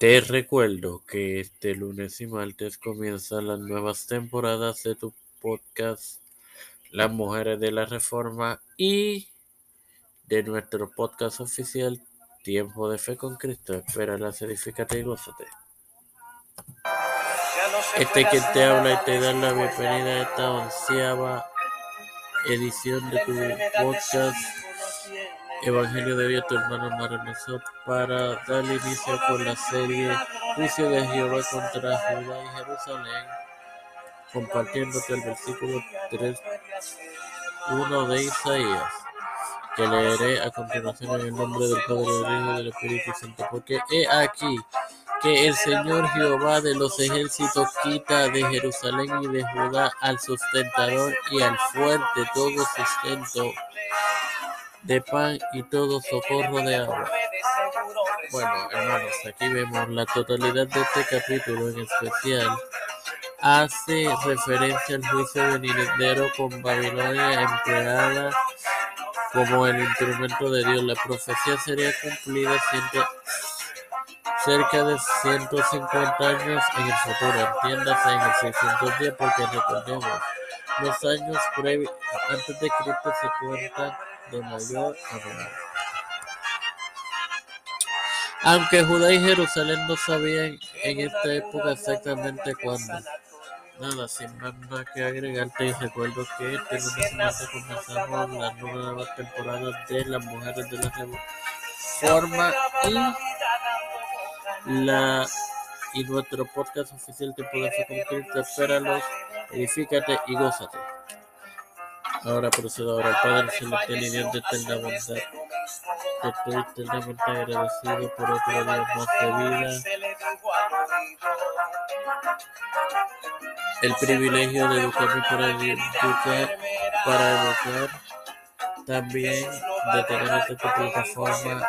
Te recuerdo que este lunes y martes comienzan las nuevas temporadas de tu podcast Las Mujeres de la Reforma y de nuestro podcast oficial Tiempo de Fe con Cristo. Espera, edifícate y gózate. Este que te habla y te da la bienvenida a esta onceava edición de tu podcast Evangelio de Dios, tu hermano Maravilloso, para dar inicio con la serie Juicio de Jehová contra Judá y Jerusalén, compartiéndote el versículo 3.1 de Isaías, que leeré a continuación en el nombre del Padre, del Hijo y del Espíritu Santo, porque he aquí que el Señor Jehová de los ejércitos quita de Jerusalén y de Judá al sustentador y al fuerte todo sustento de pan y todo socorro de agua. Bueno, hermanos, aquí vemos la totalidad de este capítulo en especial. Hace referencia al juicio venidero con Babilonia empleada como el instrumento de Dios. La profecía sería cumplida cerca de 150 años en el futuro, entiéndase en el 610, porque recordemos, los años previos antes de Cristo se cuentan de mayor a menor. Aunque Judá y Jerusalén no sabían en esta época exactamente cuándo. Nada, sin más nada que agregarte y recuerdo que este lunes comenzamos la nueva temporada de las mujeres de la reforma y la y nuestro podcast oficial te hacer cumplir, espéralos, edifícate y gózate. Ahora procedo al Padre Celestial y Dios de eterna bondad. Te estoy eternamente agradecido por otro día más de vida. El privilegio de educarme para educar, para educar. También de tener esta plataforma.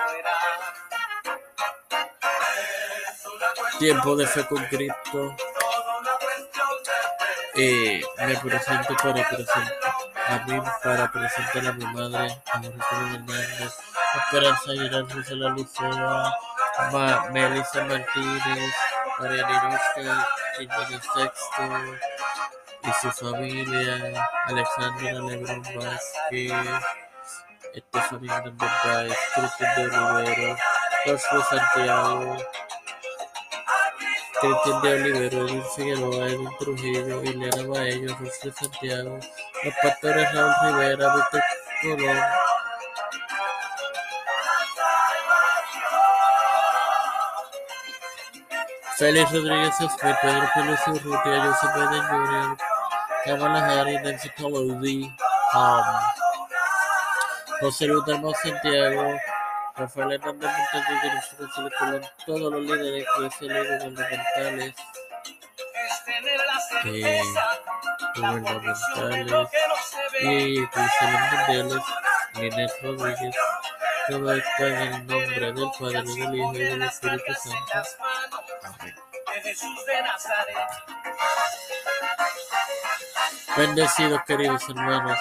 Tiempo de fe con Cristo. Y me presento para presentar a mí para presentar a mi madre, a Rosario Hernández, Esperanza Aguilar, La Lucera, Ma Melissa Martínez, María Nirusca, Jiménez Sexto y su familia, Alexandra Lebrón Vázquez, Estefanía Hernández Báez, Cristian de Olivero, Josué Santiago, Cristian de Olivero, Edwin Figueroa, Edwin Trujillo, Ileana Baello, José Santiago, los pastores Raúl Rivera, Víctor Colón, Félix Rodríguez Smith, Pedro Peluso Urrutia, Joseph Biden Jr., Kamala Harris, Nancy Pelosi, um, José Luis Santiago, Rafael Hernández Montaño, Jennifer Colón, todos los líderes que se gubernamentales eh, gubernamentales y mundiales, Linet Rodríguez, todo está en el nombre del Padre, del Hijo y del Espíritu Santo. Amén. Bendecidos queridos hermanos.